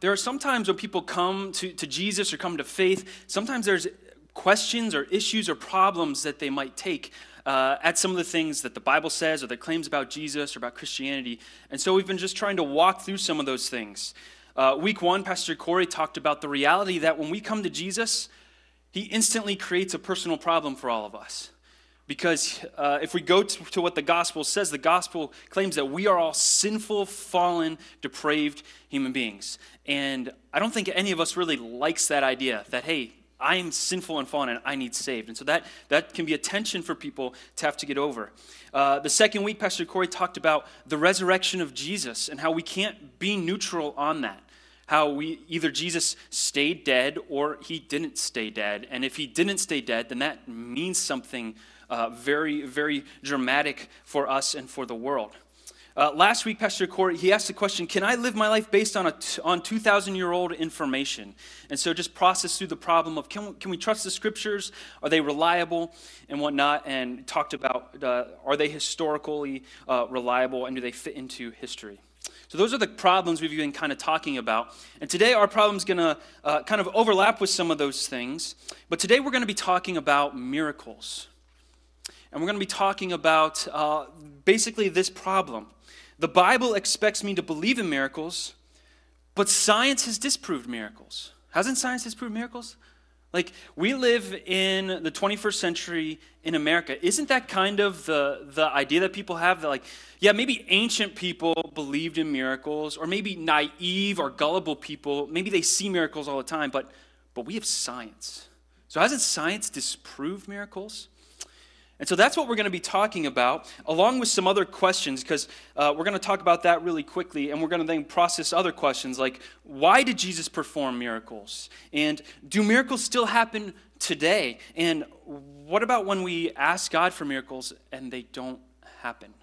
there are sometimes when people come to, to Jesus or come to faith, sometimes there's questions or issues or problems that they might take uh, at some of the things that the Bible says or that claims about Jesus or about Christianity. And so we've been just trying to walk through some of those things. Uh, week one, Pastor Corey talked about the reality that when we come to Jesus, he instantly creates a personal problem for all of us. Because uh, if we go to, to, what the gospel says, the gospel claims that we are all sinful, fallen, depraved human beings. And I don't think any of us really likes that idea that, hey, I am sinful and fallen and I need saved. And so that, that can be a tension for people to have to get over. Uh, the second week, Pastor Corey talked about the resurrection of Jesus and how we can't be neutral on that how we either Jesus stayed dead or he didn't stay dead. And if he didn't stay dead, then that means something uh, very, very dramatic for us and for the world. Uh, last week, Pastor Corey, he asked the question, can I live my life based on, a t- on 2,000 year old information? And so just process through the problem of can, can we trust the scriptures? Are they reliable and whatnot? And talked about uh, are they historically uh, reliable and do they fit into history? So those are the problems we've been kind of talking about. And today our problem is going to uh, kind of overlap with some of those things. But today we're going to be talking about miracles. And we're going to be talking about uh, basically this problem. The Bible expects me to believe in miracles, but science has disproved miracles. Hasn't science disproved miracles? Like, we live in the 21st century in America. Isn't that kind of the, the idea that people have? That, like, yeah, maybe ancient people believed in miracles, or maybe naive or gullible people, maybe they see miracles all the time, but, but we have science. So, hasn't science disproved miracles? And so that's what we're going to be talking about, along with some other questions, because uh, we're going to talk about that really quickly, and we're going to then process other questions like why did Jesus perform miracles? And do miracles still happen today? And what about when we ask God for miracles and they don't happen?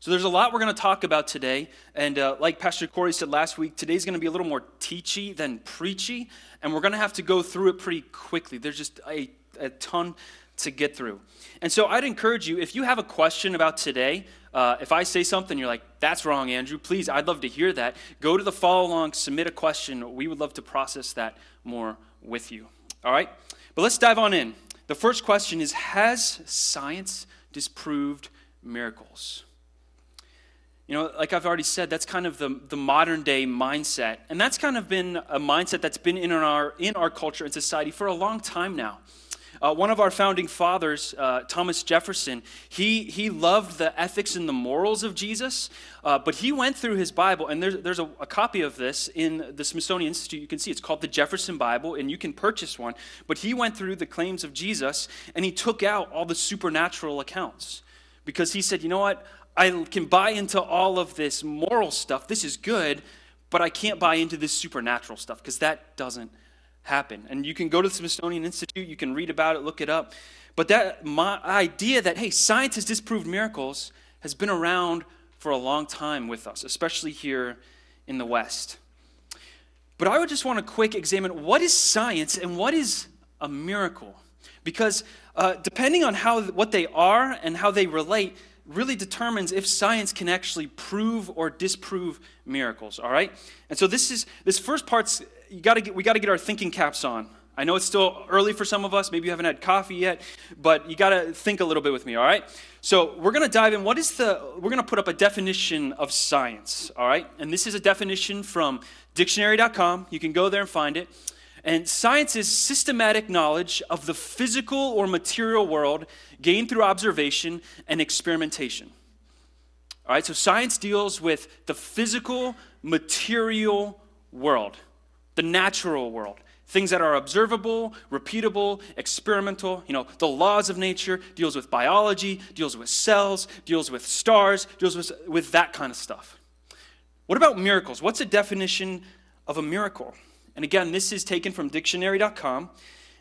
So there's a lot we're going to talk about today. And uh, like Pastor Corey said last week, today's going to be a little more teachy than preachy, and we're going to have to go through it pretty quickly. There's just a, a ton to get through. And so I'd encourage you, if you have a question about today, uh, if I say something, you're like, that's wrong, Andrew, please, I'd love to hear that. Go to the follow along, submit a question. We would love to process that more with you. All right? But let's dive on in. The first question is Has science disproved miracles? You know, like I've already said, that's kind of the, the modern day mindset. And that's kind of been a mindset that's been in our, in our culture and society for a long time now. Uh, one of our founding fathers, uh, Thomas Jefferson, he, he loved the ethics and the morals of Jesus, uh, but he went through his Bible, and there's, there's a, a, copy of this in the Smithsonian Institute. You can see it's called the Jefferson Bible, and you can purchase one. But he went through the claims of Jesus, and he took out all the supernatural accounts because he said, you know what? I can buy into all of this moral stuff. This is good, but I can't buy into this supernatural stuff because that doesn't happen. And you can go to the Smithsonian Institute, you can read about it, look it up. But that my idea that, hey, science has disproved miracles has been around for a long time with us, especially here in the West. But I would just want to quick examine what is science and what is a miracle? Because uh, depending on how what they are and how they relate, really determines if science can actually prove or disprove miracles all right and so this is this first part's you got to get, we got to get our thinking caps on. I know it's still early for some of us. Maybe you haven't had coffee yet, but you got to think a little bit with me, all right? So, we're going to dive in. What is the, we're going to put up a definition of science, all right? And this is a definition from dictionary.com. You can go there and find it. And science is systematic knowledge of the physical or material world gained through observation and experimentation. All right, so science deals with the physical, material world the natural world. Things that are observable, repeatable, experimental. You know, the laws of nature deals with biology, deals with cells, deals with stars, deals with, with that kind of stuff. What about miracles? What's a definition of a miracle? And again, this is taken from dictionary.com.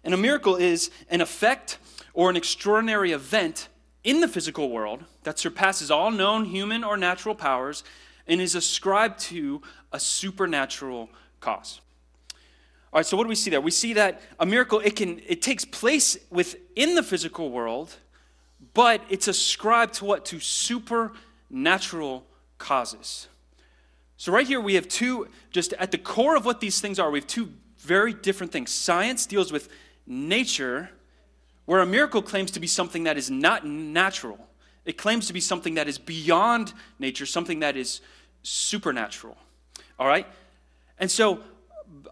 And a miracle is an effect or an extraordinary event in the physical world that surpasses all known human or natural powers and is ascribed to a supernatural cause. All right, so what do we see there? We see that a miracle it can it takes place within the physical world, but it's ascribed to what to supernatural causes. So, right here, we have two, just at the core of what these things are, we have two very different things. Science deals with nature, where a miracle claims to be something that is not natural. It claims to be something that is beyond nature, something that is supernatural. All right? And so,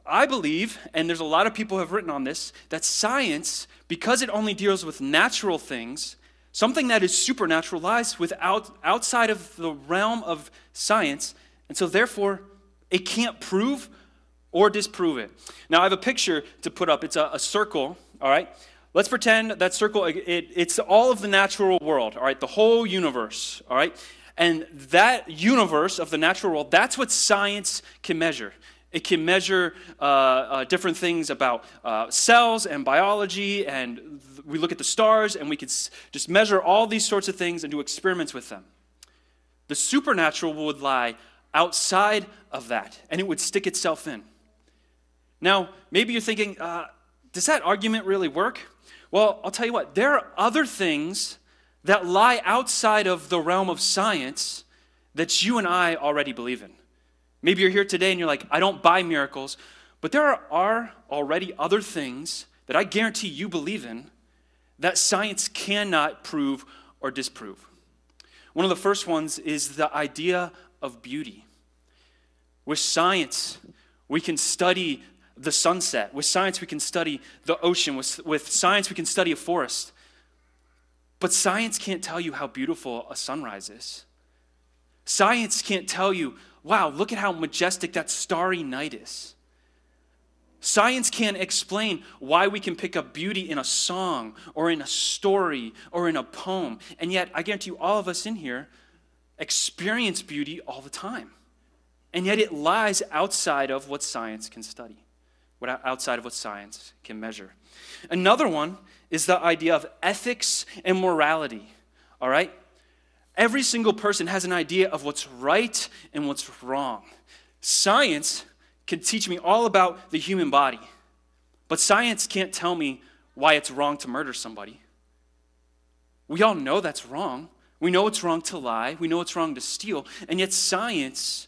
I believe, and there's a lot of people who have written on this, that science, because it only deals with natural things, something that is supernatural lies without, outside of the realm of science, and so therefore it can't prove or disprove it. Now I have a picture to put up. It's a, a circle, all right? Let's pretend that circle, it, it's all of the natural world, all right? The whole universe, all right? And that universe of the natural world, that's what science can measure. It can measure uh, uh, different things about uh, cells and biology, and th- we look at the stars and we can s- just measure all these sorts of things and do experiments with them. The supernatural would lie outside of that, and it would stick itself in. Now, maybe you're thinking, uh, does that argument really work? Well, I'll tell you what, there are other things that lie outside of the realm of science that you and I already believe in. Maybe you're here today and you're like, I don't buy miracles, but there are already other things that I guarantee you believe in that science cannot prove or disprove. One of the first ones is the idea of beauty. With science, we can study the sunset. With science, we can study the ocean. With, with science, we can study a forest. But science can't tell you how beautiful a sunrise is. Science can't tell you wow, look at how majestic that starry night is. Science can't explain why we can pick up beauty in a song or in a story or in a poem. And yet, I guarantee you, all of us in here experience beauty all the time. And yet, it lies outside of what science can study, outside of what science can measure. Another one is the idea of ethics and morality. All right? Every single person has an idea of what's right and what's wrong. Science can teach me all about the human body, but science can't tell me why it's wrong to murder somebody. We all know that's wrong. We know it's wrong to lie. We know it's wrong to steal. And yet, science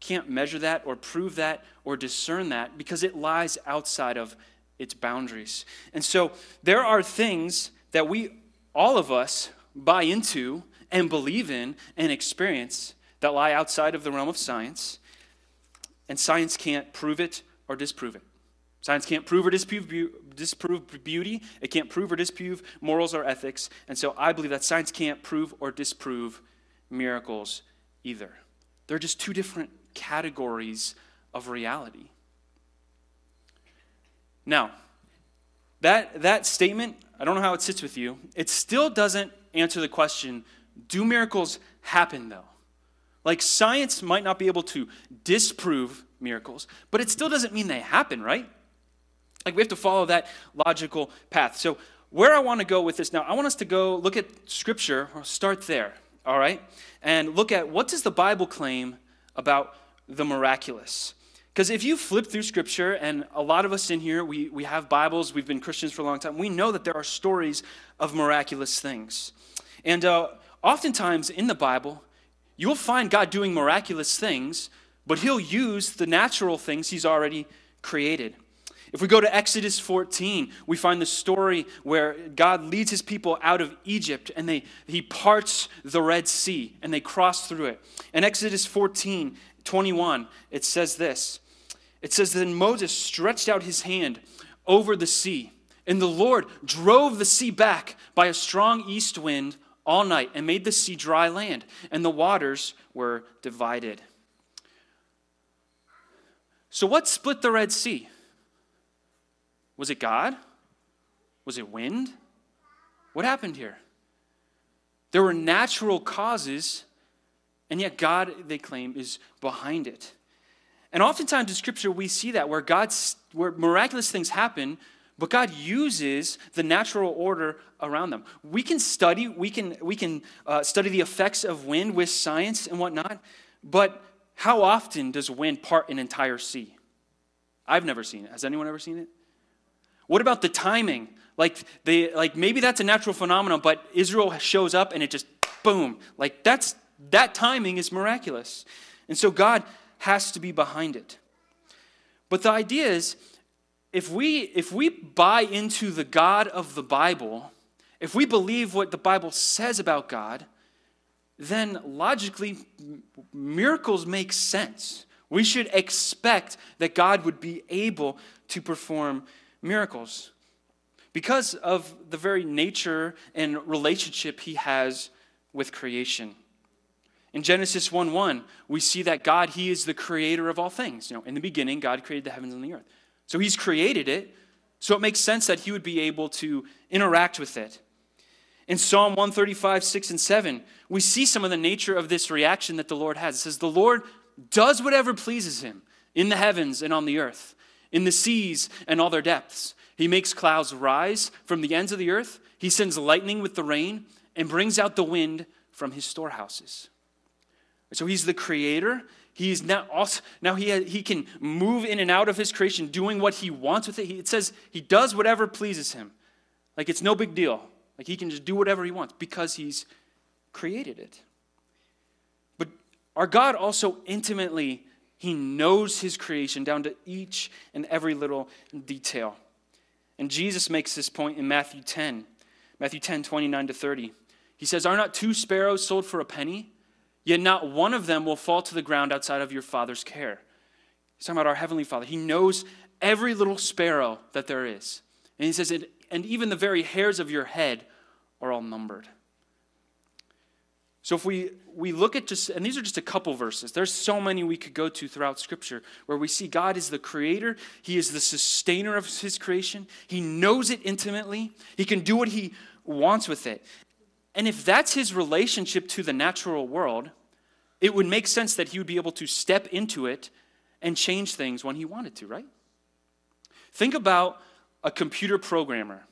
can't measure that or prove that or discern that because it lies outside of its boundaries. And so, there are things that we, all of us, buy into and believe in and experience that lie outside of the realm of science, and science can't prove it or disprove it. Science can't prove or disprove, beauty. It can't prove or disprove morals or ethics. And so I believe that science can't prove or disprove miracles either. They're just two different categories of reality. Now, that, that statement, I don't know how it sits with you, it still doesn't answer the question do miracles happen, though? Like, science might not be able to disprove miracles, but it still doesn't mean they happen, right? Like, we have to follow that logical path. So, where I want to go with this now, I want us to go look at Scripture, or start there, all right? And look at what does the Bible claim about the miraculous? Because if you flip through Scripture, and a lot of us in here, we, we have Bibles, we've been Christians for a long time, we know that there are stories of miraculous things. And uh, oftentimes in the Bible, you'll find God doing miraculous things, but he'll use the natural things he's already created. If we go to Exodus 14, we find the story where God leads his people out of Egypt and they, he parts the Red Sea and they cross through it. In Exodus 14, 21, it says this It says, Then Moses stretched out his hand over the sea, and the Lord drove the sea back by a strong east wind all night and made the sea dry land, and the waters were divided. So, what split the Red Sea? Was it God? Was it wind? What happened here? There were natural causes, and yet God, they claim, is behind it. And oftentimes in Scripture, we see that where God's, where miraculous things happen, but God uses the natural order around them. We can study, we can, we can uh, study the effects of wind with science and whatnot, but how often does wind part an entire sea? I've never seen it. Has anyone ever seen it? What about the timing? Like, they, like maybe that's a natural phenomenon, but Israel shows up and it just boom. Like that's that timing is miraculous. And so God has to be behind it. But the idea is if we, if we buy into the God of the Bible, if we believe what the Bible says about God, then logically, miracles make sense. We should expect that God would be able to perform miracles because of the very nature and relationship he has with creation. In Genesis 1 1, we see that God, He is the creator of all things. You know, in the beginning, God created the heavens and the earth. So He's created it, so it makes sense that He would be able to interact with it. In Psalm 135, 6 and 7, we see some of the nature of this reaction that the Lord has. It says, The Lord does whatever pleases him in the heavens and on the earth, in the seas and all their depths. He makes clouds rise from the ends of the earth. He sends lightning with the rain and brings out the wind from his storehouses. So he's the creator. He's now also now he he can move in and out of his creation, doing what he wants with it. He, it says he does whatever pleases him, like it's no big deal. Like he can just do whatever he wants because he's created it. But our God also intimately he knows his creation down to each and every little detail. And Jesus makes this point in Matthew 10, Matthew 10, 29 to 30. He says, Are not two sparrows sold for a penny? Yet not one of them will fall to the ground outside of your Father's care. He's talking about our Heavenly Father. He knows every little sparrow that there is. And he says, And even the very hairs of your head are all numbered. So if we, we look at just, and these are just a couple verses, there's so many we could go to throughout Scripture where we see God is the creator, He is the sustainer of His creation, He knows it intimately, He can do what He wants with it. And if that's His relationship to the natural world, it would make sense that He would be able to step into it and change things when He wanted to, right? Think about a computer programmer.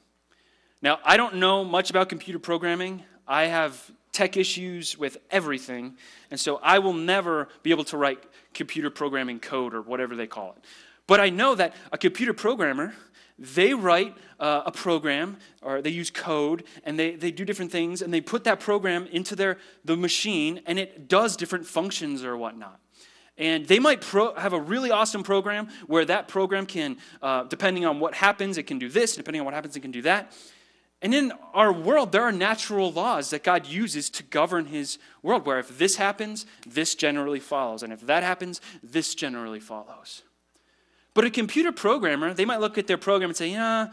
Now, I don't know much about computer programming. I have tech issues with everything, and so I will never be able to write computer programming code or whatever they call it. But I know that a computer programmer, they write uh, a program or they use code and they, they do different things and they put that program into their the machine and it does different functions or whatnot. And they might pro- have a really awesome program where that program can, uh, depending on what happens, it can do this, depending on what happens, it can do that. And in our world, there are natural laws that God uses to govern his world, where if this happens, this generally follows. And if that happens, this generally follows. But a computer programmer, they might look at their program and say, yeah,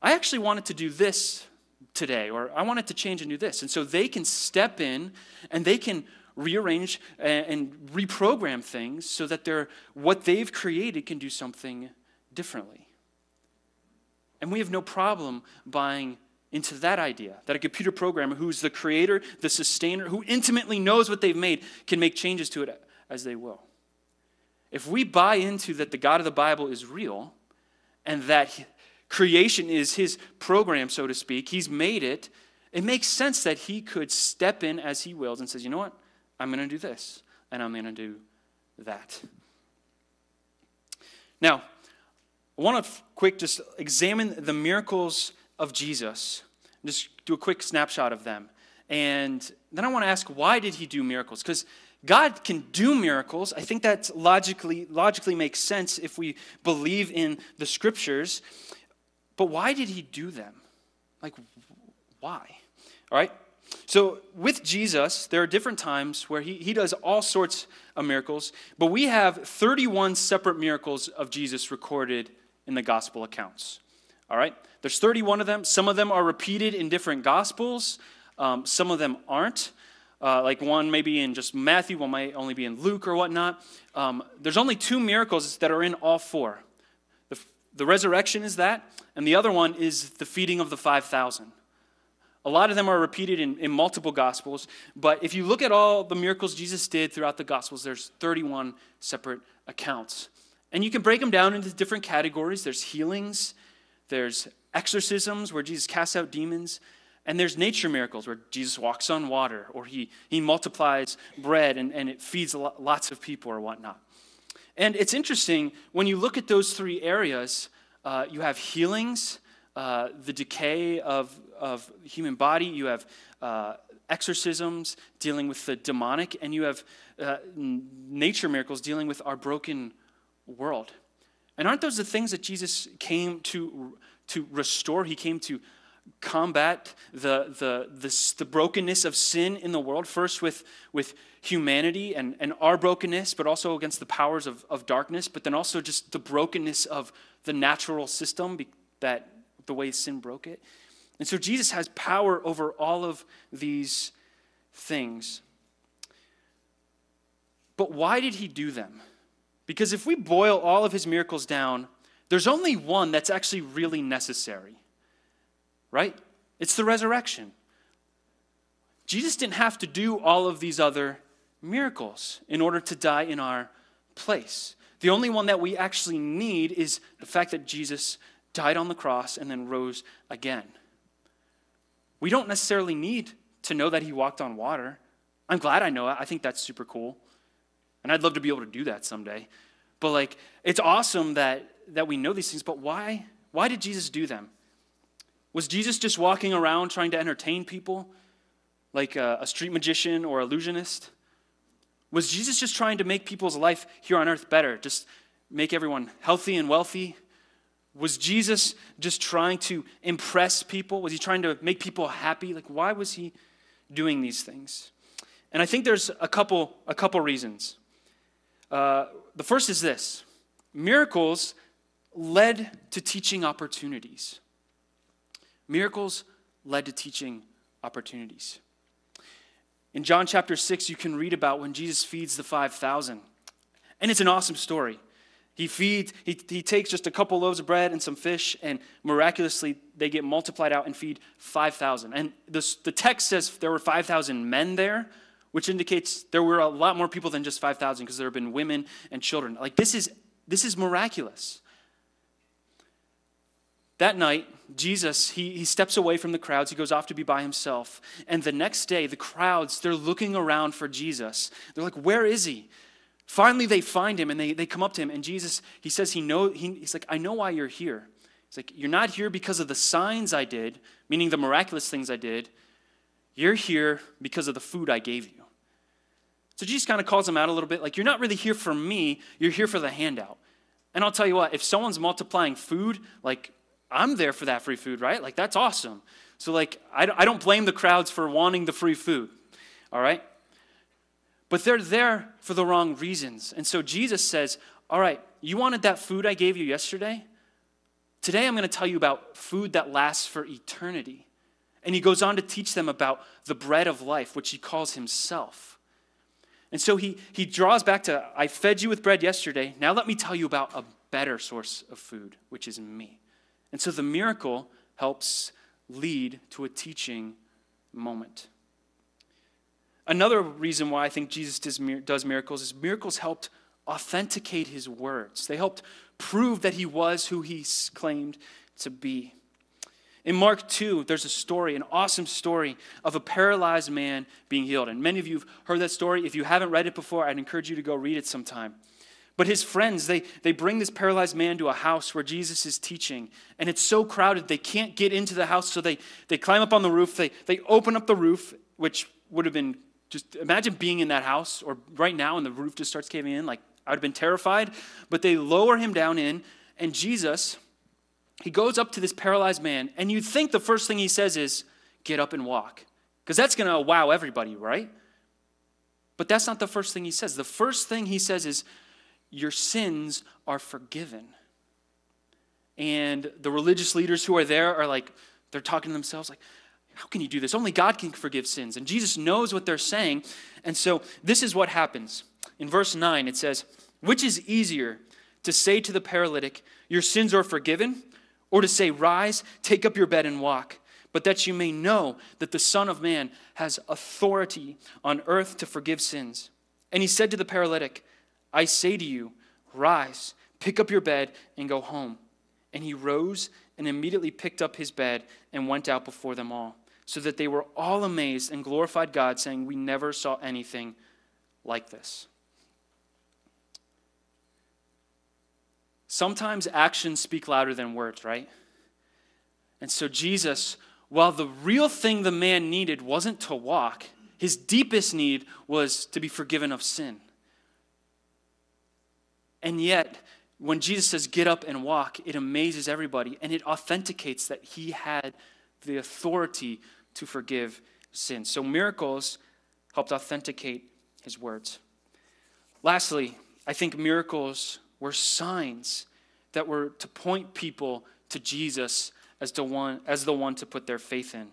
I actually wanted to do this today, or I wanted to change and do this. And so they can step in and they can rearrange and reprogram things so that they're, what they've created can do something differently. And we have no problem buying into that idea that a computer programmer who's the creator, the sustainer, who intimately knows what they've made, can make changes to it as they will. If we buy into that the God of the Bible is real and that creation is his program, so to speak, he's made it, it makes sense that he could step in as he wills and says, you know what? I'm going to do this and I'm going to do that. Now, I want to quick just examine the miracles of Jesus. Just do a quick snapshot of them. And then I want to ask, why did he do miracles? Because God can do miracles. I think that logically, logically makes sense if we believe in the scriptures. But why did he do them? Like, why? All right? So, with Jesus, there are different times where he, he does all sorts of miracles, but we have 31 separate miracles of Jesus recorded in the gospel accounts. All right? There's 31 of them. Some of them are repeated in different gospels, um, some of them aren't. Uh, like one maybe in just Matthew, one might only be in Luke or whatnot. Um, there's only two miracles that are in all four. The, the resurrection is that, and the other one is the feeding of the 5,000. A lot of them are repeated in, in multiple gospels, but if you look at all the miracles Jesus did throughout the gospels, there's 31 separate accounts. And you can break them down into different categories. There's healings, there's exorcisms where Jesus casts out demons, and there's nature miracles where Jesus walks on water or he, he multiplies bread and, and it feeds lots of people or whatnot. And it's interesting, when you look at those three areas, uh, you have healings, uh, the decay of, of human body, you have uh, exorcisms dealing with the demonic, and you have uh, nature miracles dealing with our broken world. And aren't those the things that Jesus came to, to restore? He came to combat the, the, the, the, brokenness of sin in the world, first with, with humanity and, and our brokenness, but also against the powers of, of darkness, but then also just the brokenness of the natural system that the way sin broke it. And so Jesus has power over all of these things. But why did he do them? Because if we boil all of his miracles down, there's only one that's actually really necessary, right? It's the resurrection. Jesus didn't have to do all of these other miracles in order to die in our place. The only one that we actually need is the fact that Jesus died on the cross and then rose again. We don't necessarily need to know that he walked on water. I'm glad I know it. I think that's super cool. And I'd love to be able to do that someday. But like it's awesome that that we know these things, but why why did Jesus do them? Was Jesus just walking around trying to entertain people like a, a street magician or illusionist? Was Jesus just trying to make people's life here on earth better? Just make everyone healthy and wealthy? Was Jesus just trying to impress people? Was he trying to make people happy? Like why was he doing these things? And I think there's a couple a couple reasons. Uh, the first is this miracles led to teaching opportunities. Miracles led to teaching opportunities. In John chapter 6, you can read about when Jesus feeds the 5,000. And it's an awesome story. He feeds, he, he takes just a couple loaves of bread and some fish, and miraculously they get multiplied out and feed 5,000. And this, the text says there were 5,000 men there, which indicates there were a lot more people than just 5,000 because there have been women and children. Like this is this is miraculous. That night, Jesus, he, he steps away from the crowds. He goes off to be by himself. And the next day, the crowds, they're looking around for Jesus. They're like, where is he? Finally, they find him and they, they come up to him. And Jesus, he says, he know, he, he's like, I know why you're here. He's like, You're not here because of the signs I did, meaning the miraculous things I did. You're here because of the food I gave you. So Jesus kind of calls them out a little bit like, You're not really here for me, you're here for the handout. And I'll tell you what, if someone's multiplying food, like, I'm there for that free food, right? Like, that's awesome. So, like, I, I don't blame the crowds for wanting the free food, all right? But they're there for the wrong reasons. And so Jesus says, All right, you wanted that food I gave you yesterday? Today I'm going to tell you about food that lasts for eternity. And he goes on to teach them about the bread of life, which he calls himself. And so he, he draws back to, I fed you with bread yesterday. Now let me tell you about a better source of food, which is me. And so the miracle helps lead to a teaching moment. Another reason why I think Jesus does, miracles is miracles helped authenticate his words. They helped prove that he was who he claimed to be. In Mark 2, there's a story, an awesome story of a paralyzed man being healed. And many of you have heard that story. If you haven't read it before, I'd encourage you to go read it sometime. But his friends, they, they bring this paralyzed man to a house where Jesus is teaching. And it's so crowded, they can't get into the house. So they, they climb up on the roof. They, they open up the roof, which would have been just imagine being in that house or right now and the roof just starts caving in. Like, I would have been terrified. But they lower him down in, and Jesus he goes up to this paralyzed man, and you'd think the first thing he says is, Get up and walk. Because that's going to wow everybody, right? But that's not the first thing he says. The first thing he says is, Your sins are forgiven. And the religious leaders who are there are like, they're talking to themselves, like, how can you do this? Only God can forgive sins. And Jesus knows what they're saying. And so this is what happens. In verse 9, it says, Which is easier to say to the paralytic, Your sins are forgiven, or to say, Rise, take up your bed and walk, but that you may know that the Son of Man has authority on earth to forgive sins. And he said to the paralytic, I say to you, Rise, pick up your bed, and go home. And he rose and immediately picked up his bed and went out before them all, so that they were all amazed and glorified God, saying, We never saw anything like this. Sometimes actions speak louder than words, right? And so Jesus, while the real thing the man needed wasn't to walk, His deepest need was to be forgiven of sin. And yet, when Jesus says, get up and walk, it amazes everybody and it authenticates that he had the authority to forgive sins. So miracles helped authenticate his words. Lastly, I think miracles were signs that were to point people to Jesus as the one, as the one to put their faith in.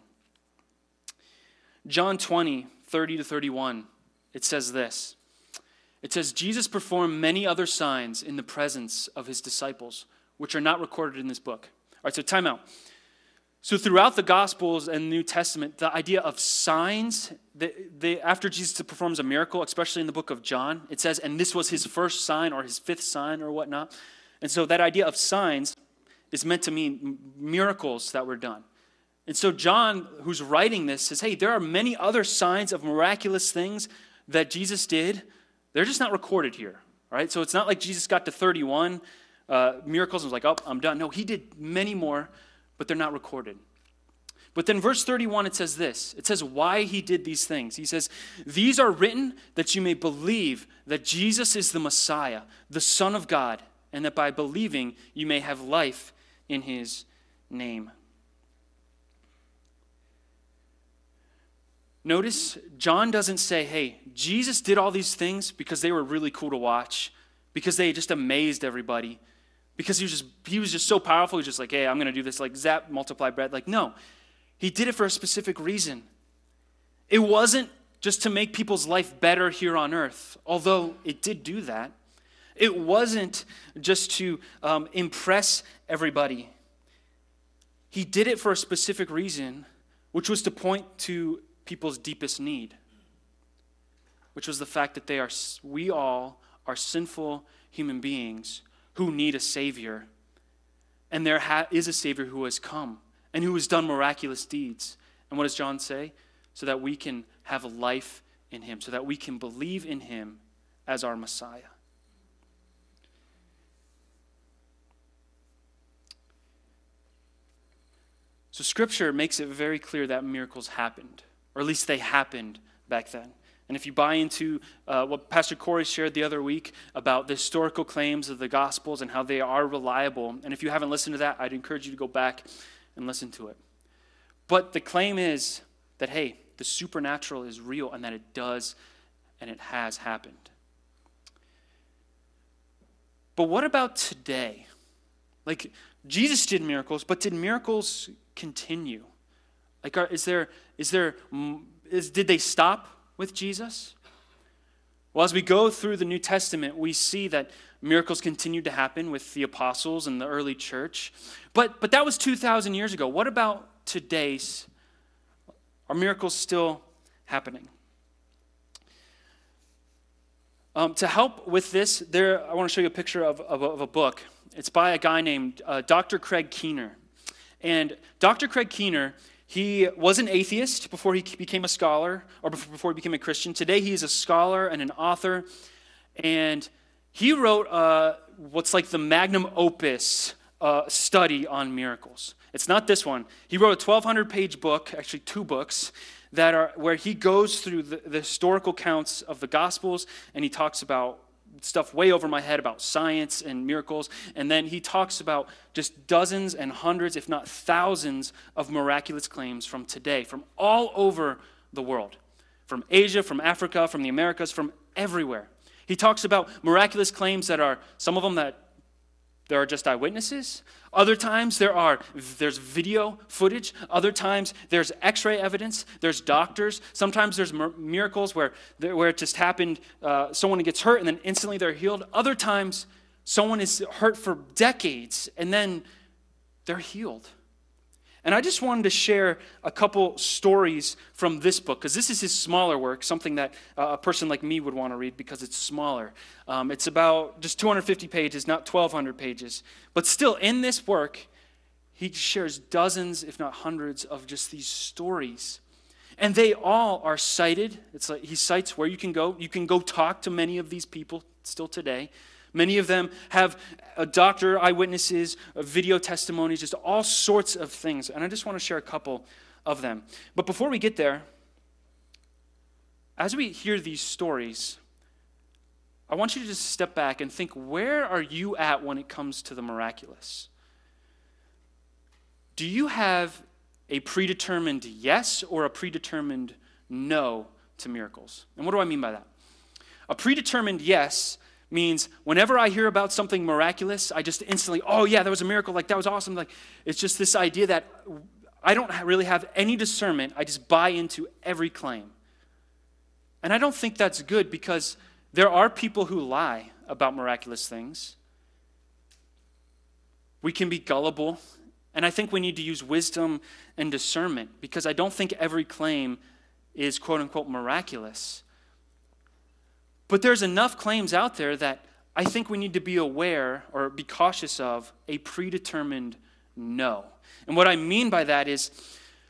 John 20, 30 to 31, it says this. It says, Jesus performed many other signs in the presence of his disciples, which are not recorded in this book. All right, so time out. So, throughout the Gospels and New Testament, the idea of signs, the, the, after Jesus performs a miracle, especially in the book of John, it says, and this was his first sign or his fifth sign or whatnot. And so, that idea of signs is meant to mean miracles that were done. And so, John, who's writing this, says, hey, there are many other signs of miraculous things that Jesus did. They're just not recorded here. right? So, it's not like Jesus got to 31 uh, miracles and was like, oh, I'm done. No, he did many more but they're not recorded. But then, verse 31, it says this it says why he did these things. He says, These are written that you may believe that Jesus is the Messiah, the Son of God, and that by believing you may have life in his name. Notice, John doesn't say, Hey, Jesus did all these things because they were really cool to watch, because they just amazed everybody because he was just he was just so powerful. He's just like, hey, I'm going to do this, like zap, multiply bread. Like, no, he did it for a specific reason. It wasn't just to make people's life better here on earth, although it did do that. It wasn't just to um, impress everybody. He did it for a specific reason, which was to point to people's deepest need, which was the fact that they are, we all are sinful human beings who need a Savior. And there ha- is a Savior who has come and who has done miraculous deeds. And what does John say? So that we can have a life in Him, so that we can believe in Him as our Messiah. So, Scripture makes it very clear that miracles happened, or at least they happened back then. And if you buy into uh, what Pastor Corey shared the other week about the historical claims of the Gospels and how they are reliable, and if you haven't listened to that, I'd encourage you to go back and listen to it. But the claim is that, hey, the supernatural is real and that it does and it has happened. But what about today? Like, Jesus did miracles, but did miracles continue? Like, are, is there, is there, is, did they stop? with Jesus? Well, as we go through the New Testament, we see that miracles continued to happen with the apostles and the early church. But, but that was 2,000 years ago. What about today's? Are miracles still happening? Um, to help with this, there I want to show you a picture of, of, of a book. It's by a guy named uh, Dr. Craig Keener. And Dr. Craig Keener he was an atheist before he became a scholar or before he became a Christian. Today, he is a scholar and an author. And he wrote uh, what's like the magnum opus uh, study on miracles. It's not this one. He wrote a 1,200 page book, actually, two books, that are where he goes through the, the historical counts of the Gospels and he talks about stuff way over my head about science and miracles. And then he talks about just dozens and hundreds, if not thousands, of miraculous claims from today, from all over the world from Asia, from Africa, from the Americas, from everywhere. He talks about miraculous claims that are, some of them that there are just eyewitnesses. Other times there are there's video footage. Other times there's X-ray evidence. There's doctors. Sometimes there's miracles where where it just happened. Uh, someone gets hurt and then instantly they're healed. Other times someone is hurt for decades and then they're healed. And I just wanted to share a couple stories from this book, because this is his smaller work, something that uh, a person like me would want to read because it's smaller. Um, it's about just 250 pages, not 1,200 pages. But still, in this work, he shares dozens, if not hundreds, of just these stories. And they all are cited. It's like he cites where you can go. You can go talk to many of these people still today. Many of them have a doctor, eyewitnesses, uh, video testimonies, just all sorts of things. And I just want to share a couple of them. But before we get there, as we hear these stories, I want you to just step back and think where are you at when it comes to the miraculous? Do you have a predetermined yes or a predetermined no to miracles? And what do I mean by that? A predetermined yes means whenever I hear about something miraculous, I just instantly, oh yeah, that was a miracle, like that was awesome. Like it's just this idea that I don't really have any discernment. I just buy into every claim. And I don't think that's good because there are people who lie about miraculous things. We can be gullible, and I think we need to use wisdom and discernment because I don't think every claim is quote unquote miraculous. But there's enough claims out there that I think we need to be aware or be cautious of a predetermined no. And what I mean by that is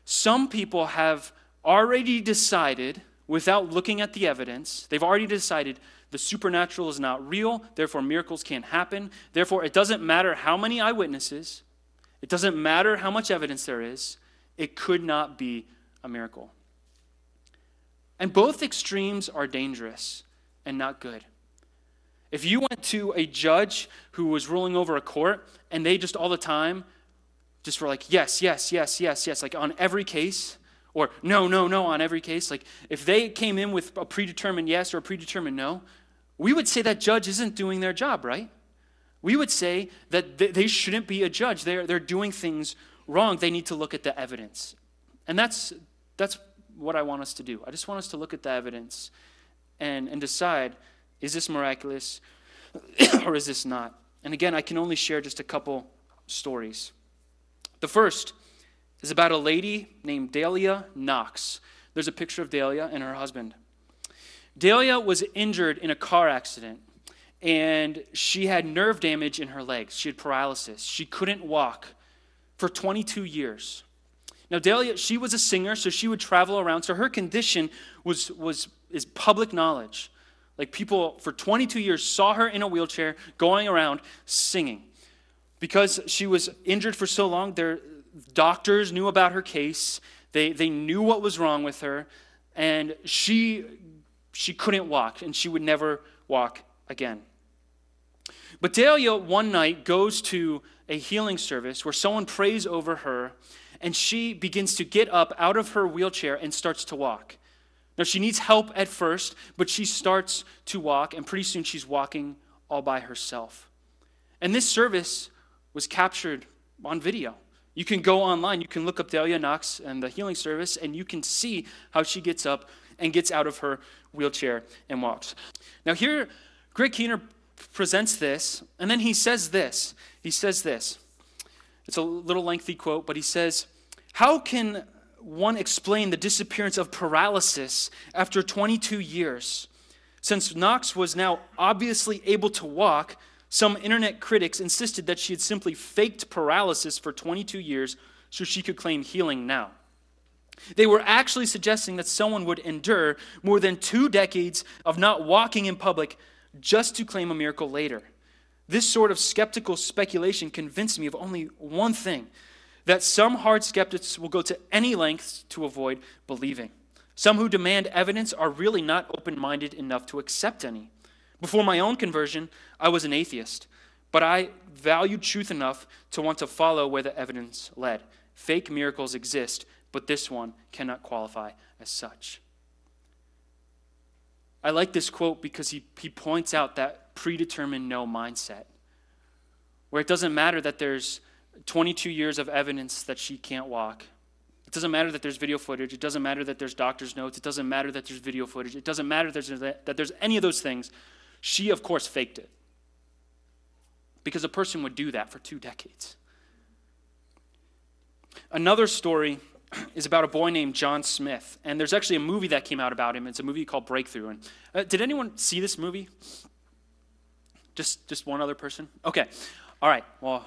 some people have already decided, without looking at the evidence, they've already decided the supernatural is not real, therefore miracles can't happen. Therefore, it doesn't matter how many eyewitnesses, it doesn't matter how much evidence there is, it could not be a miracle. And both extremes are dangerous and not good. If you went to a judge who was ruling over a court and they just all the time just were like, yes, yes, yes, yes, yes, like on every case, or no, no, no on every case, like if they came in with a predetermined yes or a predetermined no, we would say that judge isn't doing their job, right? We would say that they shouldn't be a judge. They're, they're doing things wrong. They need to look at the evidence. And that's, that's what I want us to do. I just want us to look at the evidence and, and decide is this miraculous or is this not? And again, I can only share just a couple stories. The first is about a lady named Dahlia Knox. There's a picture of Dahlia and her husband. Dahlia was injured in a car accident, and she had nerve damage in her legs. She had paralysis. She couldn't walk for 22 years. Now, Dahlia, she was a singer, so she would travel around. So her condition was, was is public knowledge. Like people for 22 years saw her in a wheelchair going around singing. Because she was injured for so long, their doctors knew about her case. They, they knew what was wrong with her, and she, she couldn't walk, and she would never walk again. But Dahlia one night goes to a healing service where someone prays over her, and she begins to get up out of her wheelchair and starts to walk. Now, she needs help at first, but she starts to walk, and pretty soon she's walking all by herself. And this service was captured on video. You can go online, you can look up Dahlia Knox and the healing service, and you can see how she gets up and gets out of her wheelchair and walks. Now, here, Greg Keener presents this, and then he says this. He says this. It's a little lengthy quote, but he says, How can one explain the disappearance of paralysis after 22 years? Since Knox was now obviously able to walk, some internet critics insisted that she had simply faked paralysis for 22 years so she could claim healing now. They were actually suggesting that someone would endure more than two decades of not walking in public just to claim a miracle later. This sort of skeptical speculation convinced me of only one thing that some hard skeptics will go to any lengths to avoid believing. Some who demand evidence are really not open minded enough to accept any. Before my own conversion, I was an atheist, but I valued truth enough to want to follow where the evidence led. Fake miracles exist, but this one cannot qualify as such. I like this quote because he, he points out that predetermined no mindset, where it doesn't matter that there's 22 years of evidence that she can't walk. It doesn't matter that there's video footage. It doesn't matter that there's doctor's notes. It doesn't matter that there's video footage. It doesn't matter that there's, that there's any of those things. She, of course, faked it because a person would do that for two decades. Another story is about a boy named John Smith, and there's actually a movie that came out about him. It's a movie called Breakthrough. And uh, did anyone see this movie? Just, just one other person. Okay, all right. Well,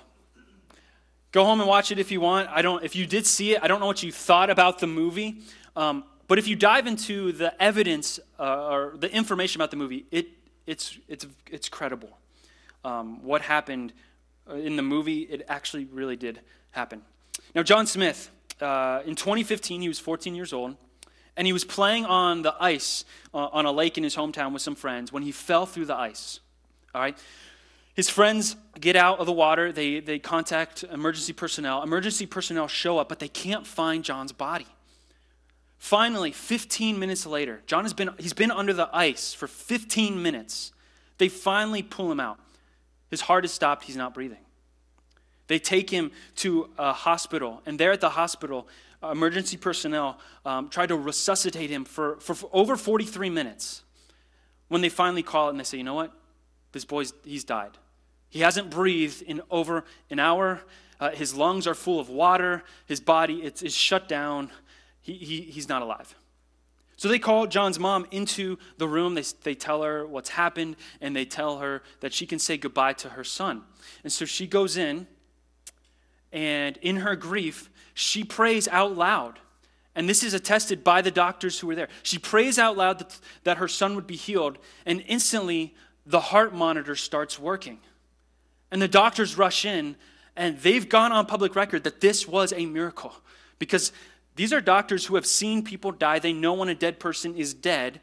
go home and watch it if you want. I don't. If you did see it, I don't know what you thought about the movie. Um, but if you dive into the evidence uh, or the information about the movie, it it's, it's, it's credible. Um, what happened uh, in the movie, it actually really did happen. Now, John Smith, uh, in 2015, he was 14 years old, and he was playing on the ice uh, on a lake in his hometown with some friends when he fell through the ice. All right? His friends get out of the water. They, they contact emergency personnel. Emergency personnel show up, but they can't find John's body. Finally, 15 minutes later, John has been, he's been under the ice for 15 minutes. They finally pull him out. His heart is stopped, he's not breathing. They take him to a hospital, and there at the hospital, emergency personnel um, try to resuscitate him for, for, for over 43 minutes. When they finally call it and they say, you know what? This boy's, he's died. He hasn't breathed in over an hour. Uh, his lungs are full of water. His body it's, is shut down. He, he, he's not alive. So they call John's mom into the room. They, they tell her what's happened, and they tell her that she can say goodbye to her son. And so she goes in, and in her grief, she prays out loud. And this is attested by the doctors who were there. She prays out loud that, that her son would be healed, and instantly the heart monitor starts working. And the doctors rush in, and they've gone on public record that this was a miracle because these are doctors who have seen people die. They know when a dead person is dead,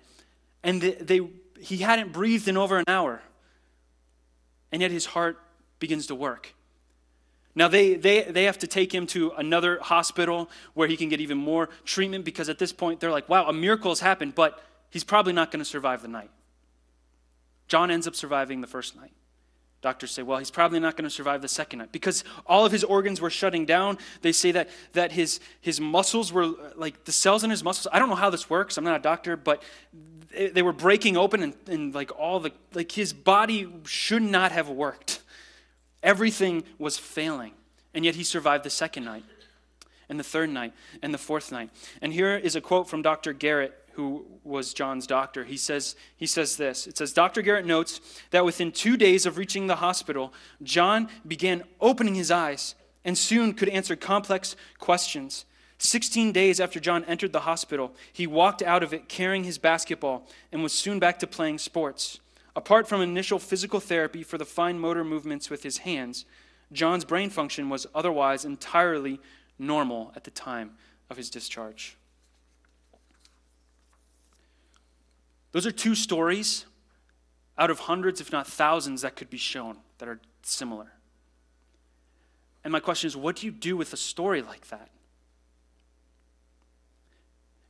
and they, they, he hadn't breathed in over an hour. And yet his heart begins to work. Now, they, they, they have to take him to another hospital where he can get even more treatment because at this point they're like, wow, a miracle has happened, but he's probably not going to survive the night. John ends up surviving the first night. Doctors say, well, he's probably not going to survive the second night because all of his organs were shutting down. They say that, that his, his muscles were like the cells in his muscles. I don't know how this works. I'm not a doctor, but they, they were breaking open and, and like all the, like his body should not have worked. Everything was failing. And yet he survived the second night and the third night and the fourth night. And here is a quote from Dr. Garrett who was John's doctor. He says, he says this It says, Dr. Garrett notes that within two days of reaching the hospital, John began opening his eyes and soon could answer complex questions. 16 days after John entered the hospital, he walked out of it carrying his basketball and was soon back to playing sports. Apart from initial physical therapy for the fine motor movements with his hands, John's brain function was otherwise entirely normal at the time of his discharge. Those are two stories out of hundreds, if not thousands, that could be shown that are similar. And my question is what do you do with a story like that?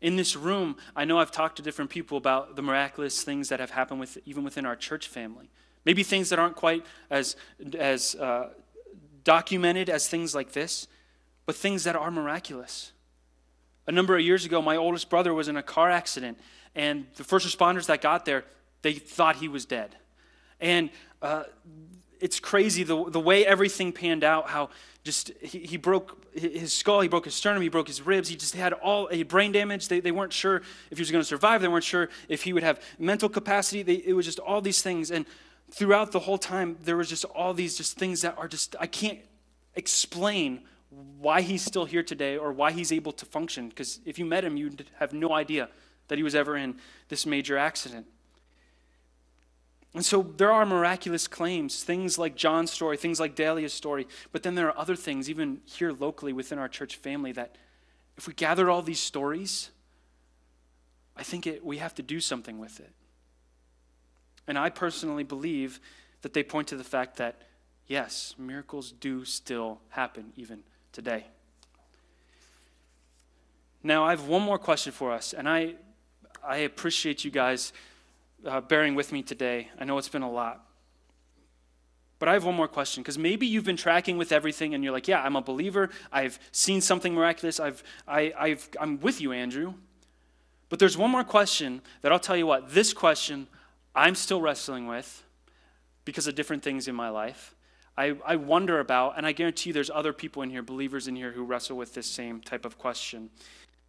In this room, I know I've talked to different people about the miraculous things that have happened with, even within our church family. Maybe things that aren't quite as, as uh, documented as things like this, but things that are miraculous. A number of years ago, my oldest brother was in a car accident, and the first responders that got there, they thought he was dead. And uh, it's crazy the, the way everything panned out, how just he, he, broke his skull, he broke his sternum, he broke his ribs, he just had all a brain damage. They, they weren't sure if he was going to survive, they weren't sure if he would have mental capacity. They, it was just all these things. And throughout the whole time, there was just all these just things that are just, I can't explain why he's still here today or why he's able to function. Because if you met him, you'd have no idea that he was ever in this major accident. And so there are miraculous claims, things like John's story, things like Dahlia's story, but then there are other things, even here locally within our church family, that if we gather all these stories, I think it, we have to do something with it. And I personally believe that they point to the fact that, yes, miracles do still happen even today. Now, I have one more question for us, and I I appreciate you guys uh, bearing with me today. I know it's been a lot. But I have one more question because maybe you've been tracking with everything and you're like, yeah, I'm a believer. I've seen something miraculous. I've, I, I've, I'm with you, Andrew. But there's one more question that I'll tell you what, this question I'm still wrestling with because of different things in my life. I, I wonder about, and I guarantee you there's other people in here, believers in here, who wrestle with this same type of question.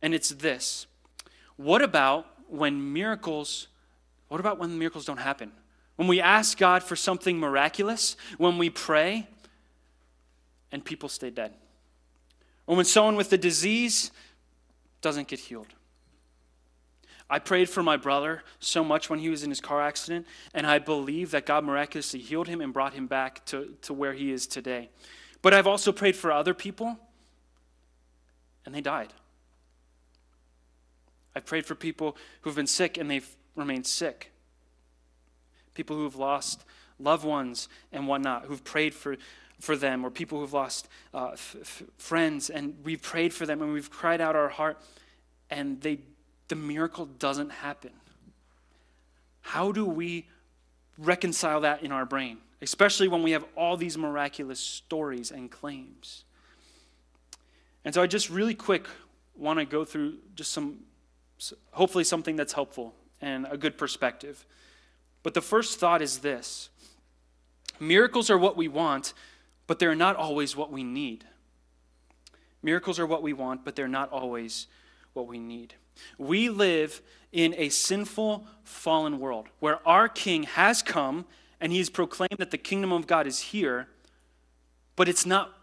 And it's this What about when miracles, what about when miracles don't happen? When we ask God for something miraculous, when we pray and people stay dead. Or when someone with a disease doesn't get healed. I prayed for my brother so much when he was in his car accident, and I believe that God miraculously healed him and brought him back to, to where he is today. But I've also prayed for other people, and they died. I've prayed for people who've been sick and they've remained sick. People who've lost loved ones and whatnot, who've prayed for, for them, or people who've lost uh, f- f- friends, and we've prayed for them and we've cried out our heart, and they, the miracle doesn't happen. How do we reconcile that in our brain, especially when we have all these miraculous stories and claims? And so I just really quick want to go through just some, hopefully, something that's helpful and a good perspective. But the first thought is this miracles are what we want, but they're not always what we need. Miracles are what we want, but they're not always what we need. We live in a sinful, fallen world where our King has come and he's proclaimed that the kingdom of God is here, but it's not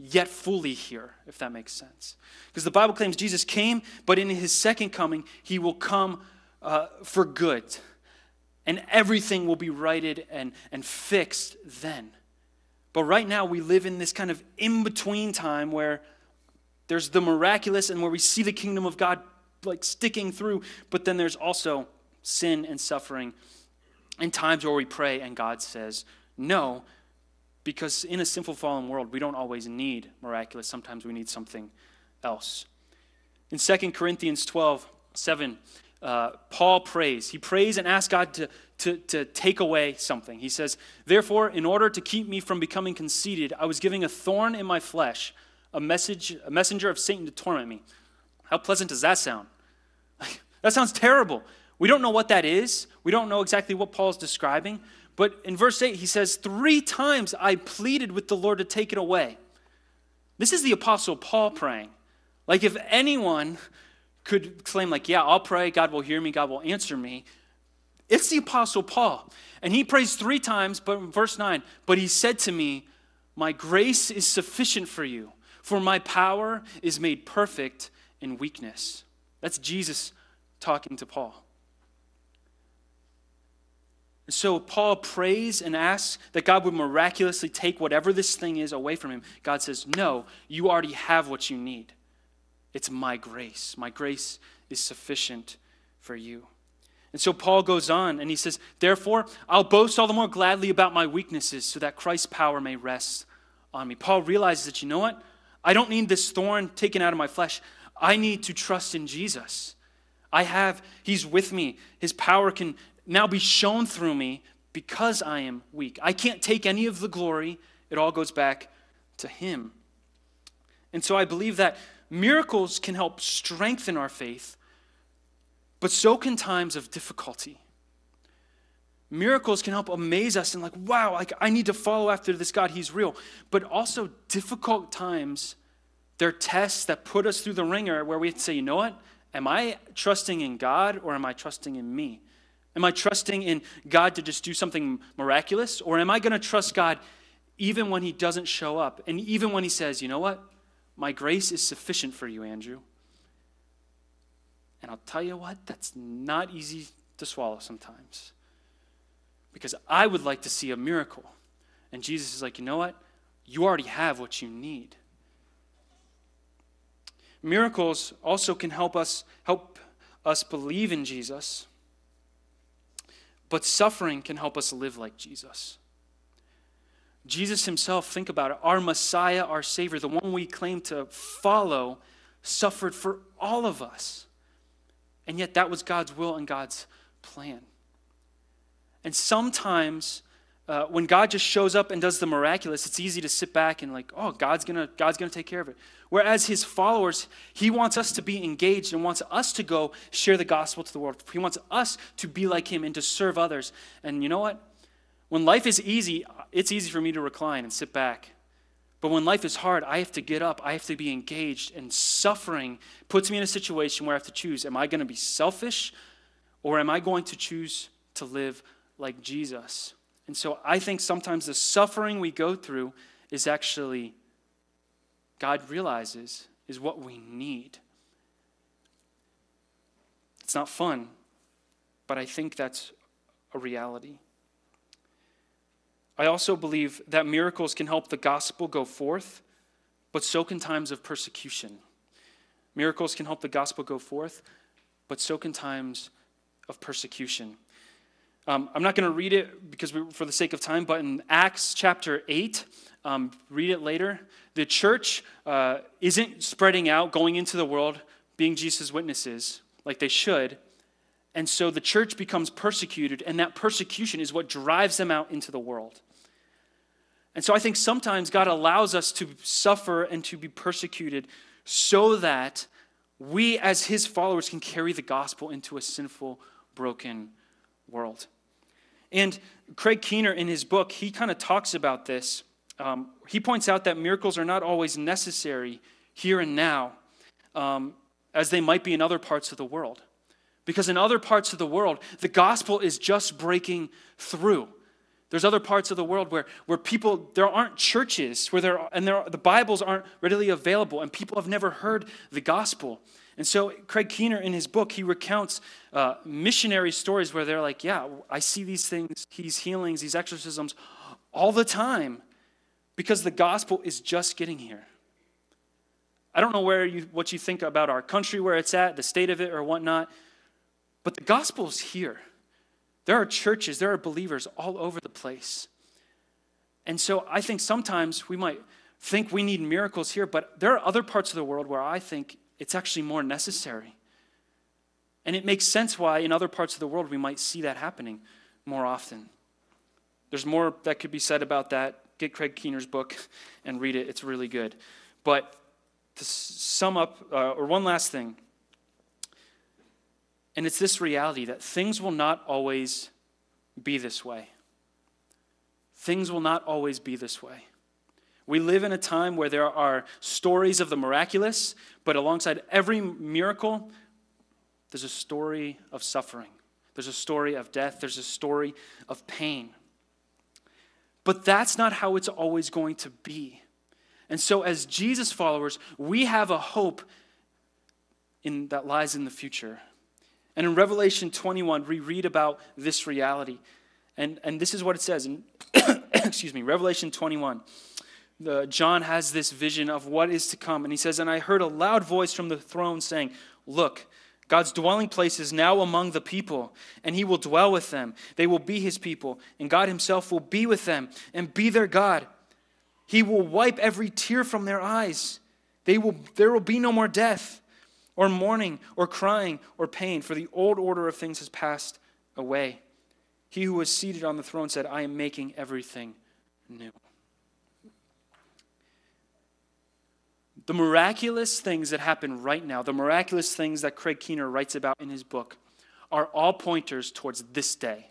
yet fully here, if that makes sense. Because the Bible claims Jesus came, but in his second coming, he will come uh, for good. And everything will be righted and, and fixed then. But right now, we live in this kind of in between time where there's the miraculous and where we see the kingdom of God like sticking through, but then there's also sin and suffering and times where we pray and God says no, because in a sinful fallen world, we don't always need miraculous. Sometimes we need something else. In 2 Corinthians 12, 7, uh, Paul prays. He prays and asks God to, to, to take away something. He says, Therefore, in order to keep me from becoming conceited, I was giving a thorn in my flesh, a, message, a messenger of Satan to torment me. How pleasant does that sound? that sounds terrible. We don't know what that is. We don't know exactly what Paul's describing. But in verse 8, he says, Three times I pleaded with the Lord to take it away. This is the Apostle Paul praying. Like, if anyone could claim, like, yeah, I'll pray, God will hear me, God will answer me, it's the Apostle Paul. And he prays three times, but in verse 9, but he said to me, My grace is sufficient for you, for my power is made perfect in weakness. That's Jesus talking to Paul. So Paul prays and asks that God would miraculously take whatever this thing is away from him. God says, No, you already have what you need. It's my grace. My grace is sufficient for you. And so Paul goes on and he says, Therefore, I'll boast all the more gladly about my weaknesses so that Christ's power may rest on me. Paul realizes that, you know what? I don't need this thorn taken out of my flesh. I need to trust in Jesus. I have, He's with me. His power can now be shown through me because I am weak. I can't take any of the glory, it all goes back to Him. And so I believe that miracles can help strengthen our faith, but so can times of difficulty. Miracles can help amaze us and, like, wow, like, I need to follow after this God, He's real. But also, difficult times, they're tests that put us through the ringer where we say, you know what? Am I trusting in God or am I trusting in me? Am I trusting in God to just do something miraculous? Or am I going to trust God even when He doesn't show up? And even when He says, you know what? My grace is sufficient for you, Andrew. And I'll tell you what, that's not easy to swallow sometimes. Because I would like to see a miracle. And Jesus is like, you know what? You already have what you need. Miracles also can help us help us believe in Jesus but suffering can help us live like Jesus. Jesus himself, think about it, our Messiah, our Savior, the one we claim to follow, suffered for all of us. And yet that was God's will and God's plan. And sometimes uh, when God just shows up and does the miraculous, it's easy to sit back and like, oh, God's gonna, God's gonna take care of it. Whereas his followers, he wants us to be engaged and wants us to go share the gospel to the world. He wants us to be like him and to serve others. And you know what? When life is easy, it's easy for me to recline and sit back. But when life is hard, I have to get up. I have to be engaged. And suffering puts me in a situation where I have to choose am I going to be selfish or am I going to choose to live like Jesus? And so I think sometimes the suffering we go through is actually, God realizes, is what we need. It's not fun, but I think that's a reality. I also believe that miracles can help the gospel go forth, but so can times of persecution. Miracles can help the gospel go forth, but so can times of persecution. Um, I'm not going to read it because we, for the sake of time, but in Acts chapter 8, um, read it later. The church uh, isn't spreading out, going into the world, being Jesus' witnesses like they should. And so the church becomes persecuted, and that persecution is what drives them out into the world. And so I think sometimes God allows us to suffer and to be persecuted so that we, as his followers, can carry the gospel into a sinful, broken world. And Craig Keener, in his book, he kind of talks about this. Um, he points out that miracles are not always necessary here and now, um, as they might be in other parts of the world. Because in other parts of the world, the gospel is just breaking through. There's other parts of the world where, where people, there aren't churches, where there, and there, the Bibles aren't readily available, and people have never heard the gospel. And so, Craig Keener, in his book, he recounts uh, missionary stories where they're like, Yeah, I see these things, these healings, these exorcisms all the time because the gospel is just getting here. I don't know where you, what you think about our country, where it's at, the state of it, or whatnot, but the gospel is here. There are churches, there are believers all over the place. And so I think sometimes we might think we need miracles here, but there are other parts of the world where I think it's actually more necessary. And it makes sense why in other parts of the world we might see that happening more often. There's more that could be said about that. Get Craig Keener's book and read it, it's really good. But to sum up, uh, or one last thing, and it's this reality that things will not always be this way. Things will not always be this way. We live in a time where there are stories of the miraculous, but alongside every miracle, there's a story of suffering. There's a story of death. There's a story of pain. But that's not how it's always going to be. And so, as Jesus followers, we have a hope in, that lies in the future. And in Revelation 21, we read about this reality. And, and this is what it says in, excuse me, Revelation 21. The, John has this vision of what is to come. And he says, And I heard a loud voice from the throne saying, Look, God's dwelling place is now among the people, and he will dwell with them. They will be his people, and God himself will be with them and be their God. He will wipe every tear from their eyes. They will, there will be no more death or mourning, or crying, or pain, for the old order of things has passed away. He who was seated on the throne said, I am making everything new. The miraculous things that happen right now, the miraculous things that Craig Keener writes about in his book, are all pointers towards this day.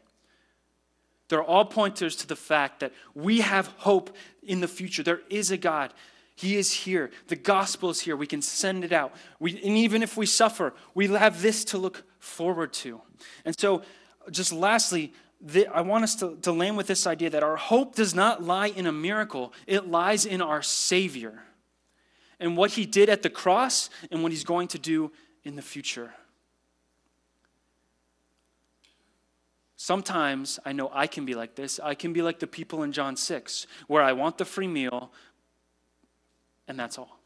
They're all pointers to the fact that we have hope in the future. There is a God. He is here. The gospel is here. We can send it out. We, and even if we suffer, we have this to look forward to. And so, just lastly, the, I want us to, to land with this idea that our hope does not lie in a miracle, it lies in our Savior and what He did at the cross and what He's going to do in the future. Sometimes I know I can be like this. I can be like the people in John 6, where I want the free meal, and that's all.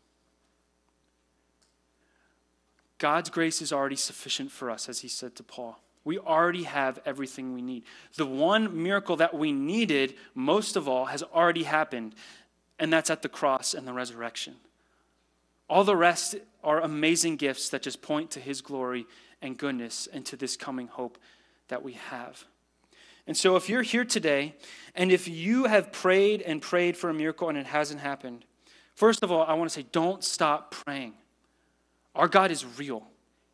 God's grace is already sufficient for us, as he said to Paul. We already have everything we need. The one miracle that we needed most of all has already happened, and that's at the cross and the resurrection. All the rest are amazing gifts that just point to his glory and goodness and to this coming hope that we have. And so, if you're here today and if you have prayed and prayed for a miracle and it hasn't happened, First of all, I want to say don't stop praying. Our God is real.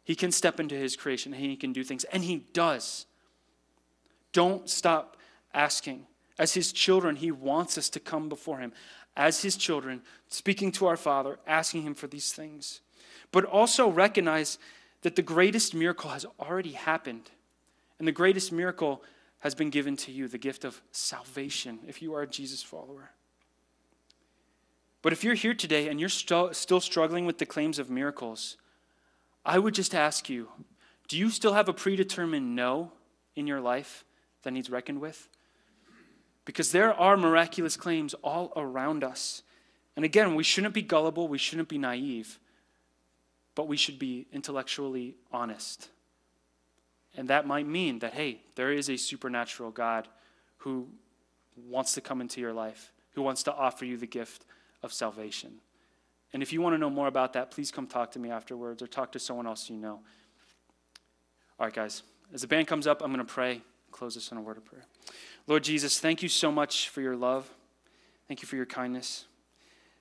He can step into his creation and he can do things, and he does. Don't stop asking. As his children, he wants us to come before him. As his children, speaking to our Father, asking him for these things. But also recognize that the greatest miracle has already happened. And the greatest miracle has been given to you the gift of salvation if you are a Jesus follower. But if you're here today and you're st- still struggling with the claims of miracles, I would just ask you do you still have a predetermined no in your life that needs reckoned with? Because there are miraculous claims all around us. And again, we shouldn't be gullible, we shouldn't be naive, but we should be intellectually honest. And that might mean that, hey, there is a supernatural God who wants to come into your life, who wants to offer you the gift of salvation. And if you want to know more about that, please come talk to me afterwards or talk to someone else you know. All right, guys, as the band comes up, I'm going to pray, close this in a word of prayer. Lord Jesus, thank you so much for your love. Thank you for your kindness.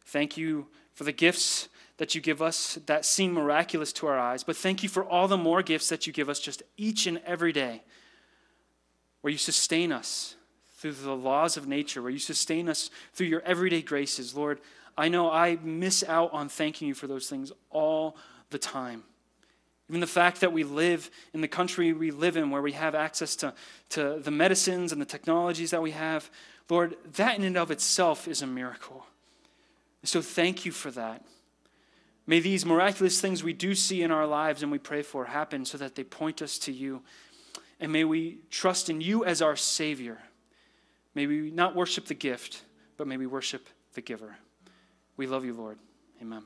Thank you for the gifts that you give us that seem miraculous to our eyes, but thank you for all the more gifts that you give us just each and every day, where you sustain us through the laws of nature, where you sustain us through your everyday graces. Lord, I know I miss out on thanking you for those things all the time. Even the fact that we live in the country we live in, where we have access to, to the medicines and the technologies that we have, Lord, that in and of itself is a miracle. So thank you for that. May these miraculous things we do see in our lives and we pray for happen so that they point us to you. And may we trust in you as our Savior. May we not worship the gift, but may we worship the giver. We love you, Lord. Amen.